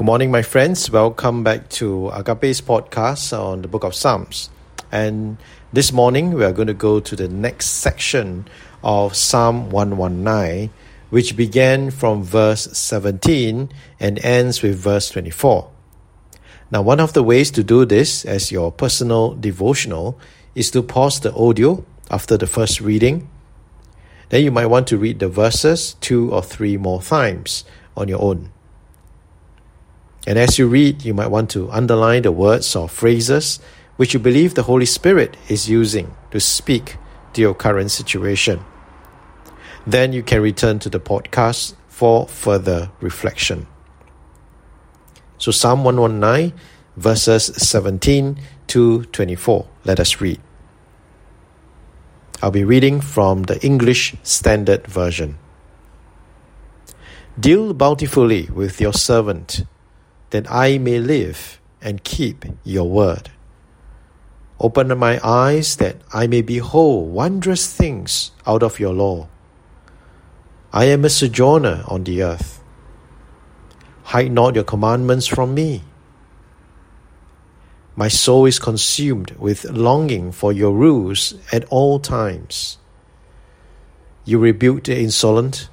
Good morning, my friends. Welcome back to Agape's podcast on the book of Psalms. And this morning, we are going to go to the next section of Psalm 119, which began from verse 17 and ends with verse 24. Now, one of the ways to do this as your personal devotional is to pause the audio after the first reading. Then you might want to read the verses two or three more times on your own. And as you read, you might want to underline the words or phrases which you believe the Holy Spirit is using to speak to your current situation. Then you can return to the podcast for further reflection. So, Psalm 119, verses 17 to 24. Let us read. I'll be reading from the English Standard Version. Deal bountifully with your servant that I may live and keep your word. Open my eyes that I may behold wondrous things out of your law. I am a sojourner on the earth. Hide not your commandments from me. My soul is consumed with longing for your rules at all times. You rebuke the insolent,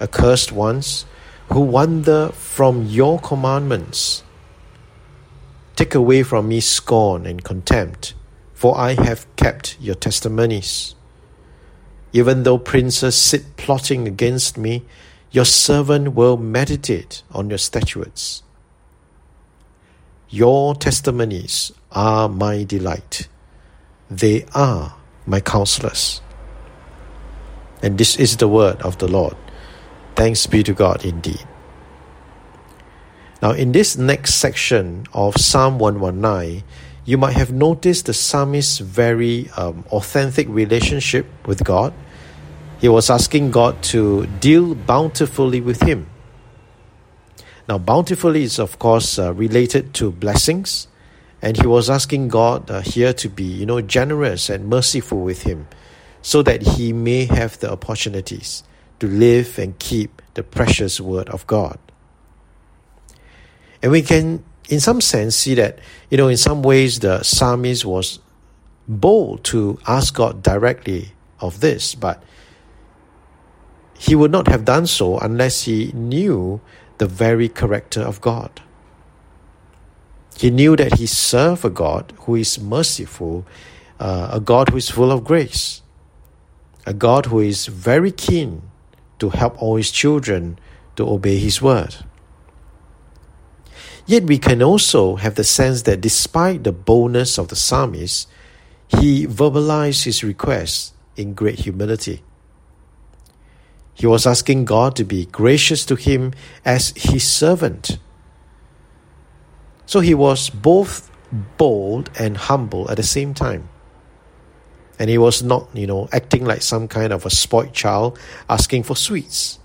accursed ones who wander from your commandments. Take away from me scorn and contempt, for I have kept your testimonies. Even though princes sit plotting against me, your servant will meditate on your statutes. Your testimonies are my delight. They are my counselors. And this is the word of the Lord. Thanks be to God indeed. Now, in this next section of Psalm 119, you might have noticed the psalmist's very um, authentic relationship with God. He was asking God to deal bountifully with him. Now, bountifully is, of course, uh, related to blessings, and he was asking God uh, here to be, you know, generous and merciful with him so that he may have the opportunities to live and keep the precious word of God. And we can, in some sense, see that, you know, in some ways the psalmist was bold to ask God directly of this, but he would not have done so unless he knew the very character of God. He knew that he served a God who is merciful, uh, a God who is full of grace, a God who is very keen to help all his children to obey his word. Yet we can also have the sense that despite the boldness of the psalmist, he verbalized his request in great humility. He was asking God to be gracious to him as his servant. So he was both bold and humble at the same time. And he was not, you know, acting like some kind of a spoiled child asking for sweets.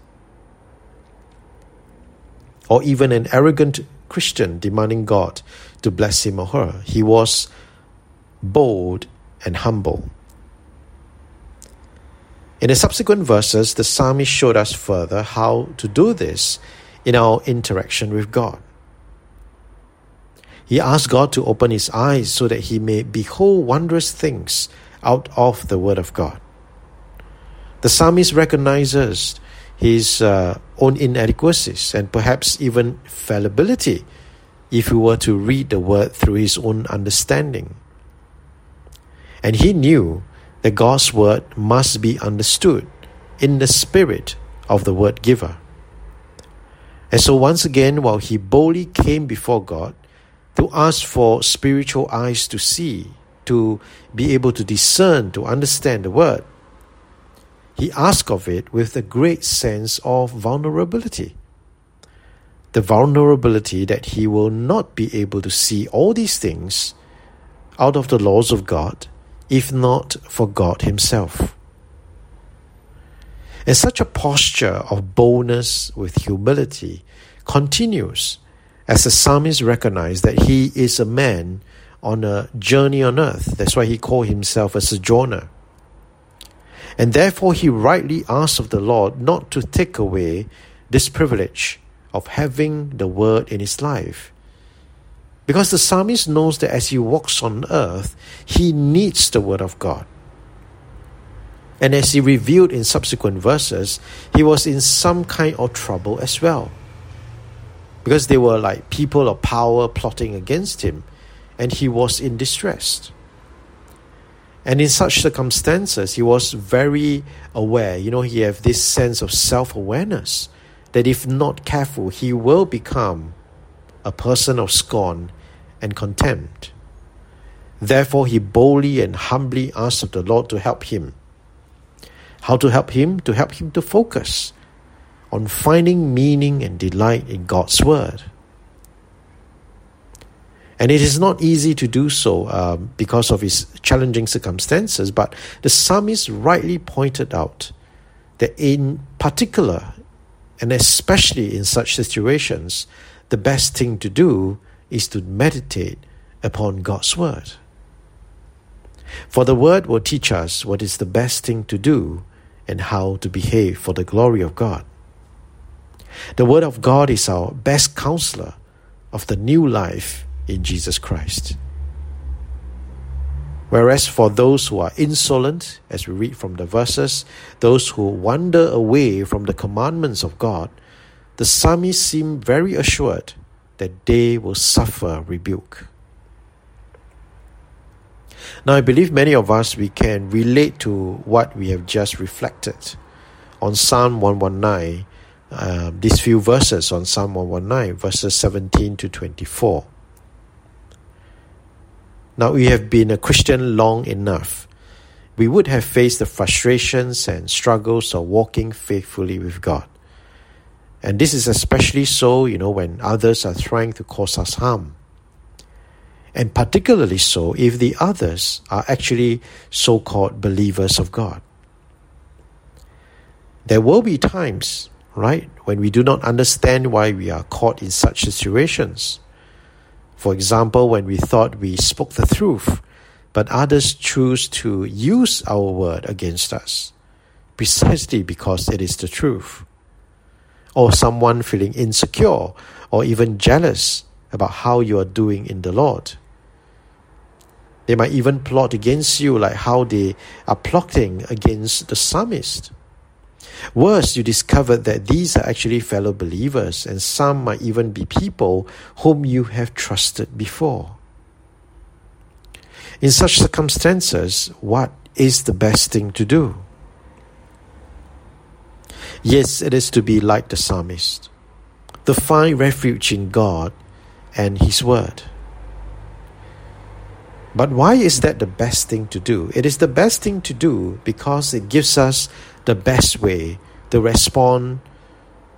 Or even an arrogant Christian demanding God to bless him or her. He was bold and humble. In the subsequent verses, the psalmist showed us further how to do this in our interaction with God. He asked God to open his eyes so that he may behold wondrous things out of the Word of God. The psalmist recognizes his uh, own inadequacies and perhaps even fallibility if he were to read the Word through his own understanding. And he knew that God's Word must be understood in the spirit of the Word giver. And so, once again, while he boldly came before God to ask for spiritual eyes to see to be able to discern, to understand the word. He asked of it with a great sense of vulnerability. The vulnerability that he will not be able to see all these things out of the laws of God if not for God Himself. And such a posture of boldness with humility continues as the psalmist recognized that he is a man on a journey on earth. That's why he called himself a sojourner. And therefore, he rightly asked of the Lord not to take away this privilege of having the word in his life. Because the psalmist knows that as he walks on earth, he needs the word of God. And as he revealed in subsequent verses, he was in some kind of trouble as well. Because they were like people of power plotting against him, and he was in distress. And in such circumstances, he was very aware. You know, he have this sense of self awareness that if not careful, he will become a person of scorn and contempt. Therefore, he boldly and humbly asked of the Lord to help him. How to help him? To help him to focus on finding meaning and delight in God's Word. And it is not easy to do so um, because of his challenging circumstances, but the psalmist rightly pointed out that in particular, and especially in such situations, the best thing to do is to meditate upon God's Word. For the Word will teach us what is the best thing to do and how to behave for the glory of God. The Word of God is our best counselor of the new life in Jesus Christ. Whereas for those who are insolent, as we read from the verses, those who wander away from the commandments of God, the psalmist seem very assured that they will suffer rebuke. Now, I believe many of us we can relate to what we have just reflected on Psalm 119, um, these few verses on Psalm 119, verses 17 to 24. Now, we have been a Christian long enough. We would have faced the frustrations and struggles of walking faithfully with God. And this is especially so, you know, when others are trying to cause us harm. And particularly so if the others are actually so called believers of God. There will be times, right, when we do not understand why we are caught in such situations. For example, when we thought we spoke the truth, but others choose to use our word against us, precisely because it is the truth. Or someone feeling insecure or even jealous about how you are doing in the Lord. They might even plot against you, like how they are plotting against the psalmist. Worse, you discover that these are actually fellow believers, and some might even be people whom you have trusted before. In such circumstances, what is the best thing to do? Yes, it is to be like the psalmist, to find refuge in God and His Word. But why is that the best thing to do? It is the best thing to do because it gives us the best way to respond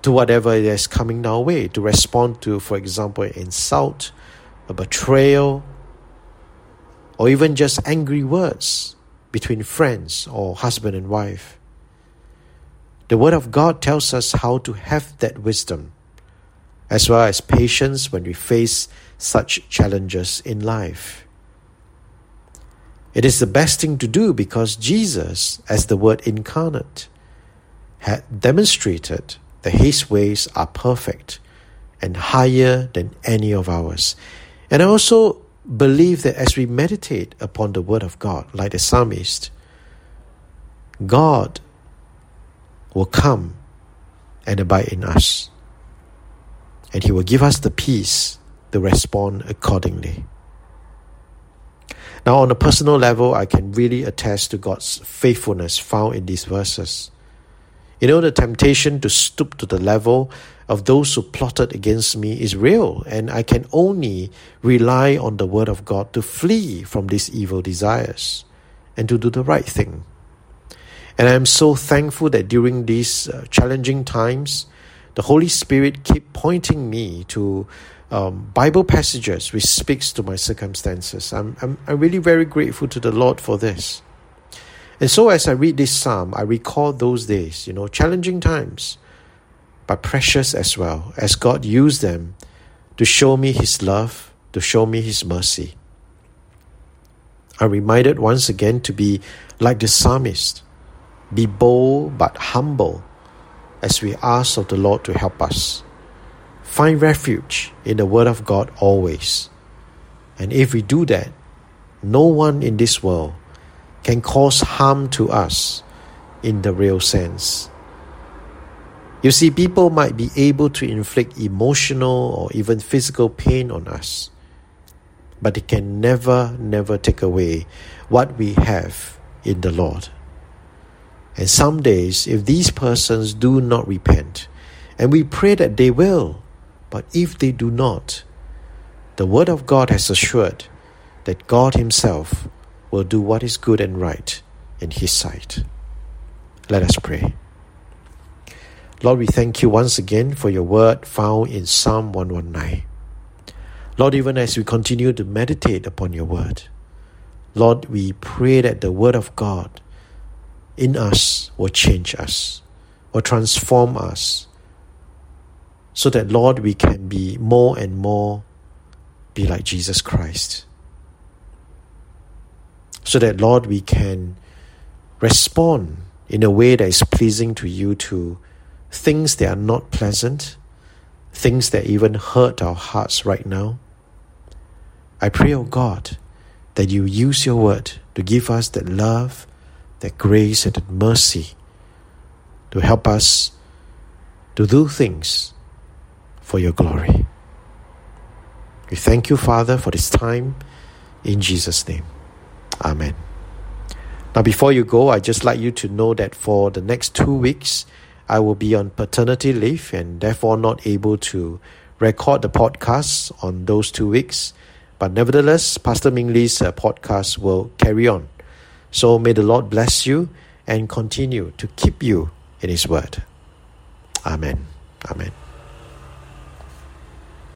to whatever it is coming our way, to respond to, for example, insult, a betrayal, or even just angry words between friends or husband and wife. The Word of God tells us how to have that wisdom, as well as patience when we face such challenges in life. It is the best thing to do because Jesus, as the Word incarnate, had demonstrated that His ways are perfect and higher than any of ours. And I also believe that as we meditate upon the Word of God, like the psalmist, God will come and abide in us. And He will give us the peace to respond accordingly. Now, on a personal level, I can really attest to God's faithfulness found in these verses. You know, the temptation to stoop to the level of those who plotted against me is real, and I can only rely on the Word of God to flee from these evil desires and to do the right thing. And I am so thankful that during these uh, challenging times, the Holy Spirit keep pointing me to um, Bible passages which speaks to my circumstances. I'm, I'm, I'm really very grateful to the Lord for this. And so as I read this psalm, I recall those days, you know, challenging times, but precious as well, as God used them to show me His love, to show me His mercy. I'm reminded once again to be like the psalmist, be bold but humble as we ask of the Lord to help us find refuge in the Word of God always. And if we do that, no one in this world can cause harm to us in the real sense. You see, people might be able to inflict emotional or even physical pain on us, but it can never, never take away what we have in the Lord. And some days, if these persons do not repent, and we pray that they will, but if they do not, the Word of God has assured that God Himself will do what is good and right in His sight. Let us pray. Lord, we thank you once again for your word found in Psalm 119. Lord, even as we continue to meditate upon your word, Lord, we pray that the word of God in us will change us, will transform us, so that, Lord, we can be more and more be like Jesus Christ. So that, Lord, we can respond in a way that is pleasing to you to things that are not pleasant, things that even hurt our hearts right now. I pray, O oh God, that you use your word to give us that love, that grace, and that mercy to help us to do things for your glory. We thank you, Father, for this time. In Jesus' name. Amen. Now, before you go, I'd just like you to know that for the next two weeks, I will be on paternity leave and therefore not able to record the podcast on those two weeks. But nevertheless, Pastor Ming Lee's uh, podcast will carry on. So may the Lord bless you and continue to keep you in His word. Amen. Amen.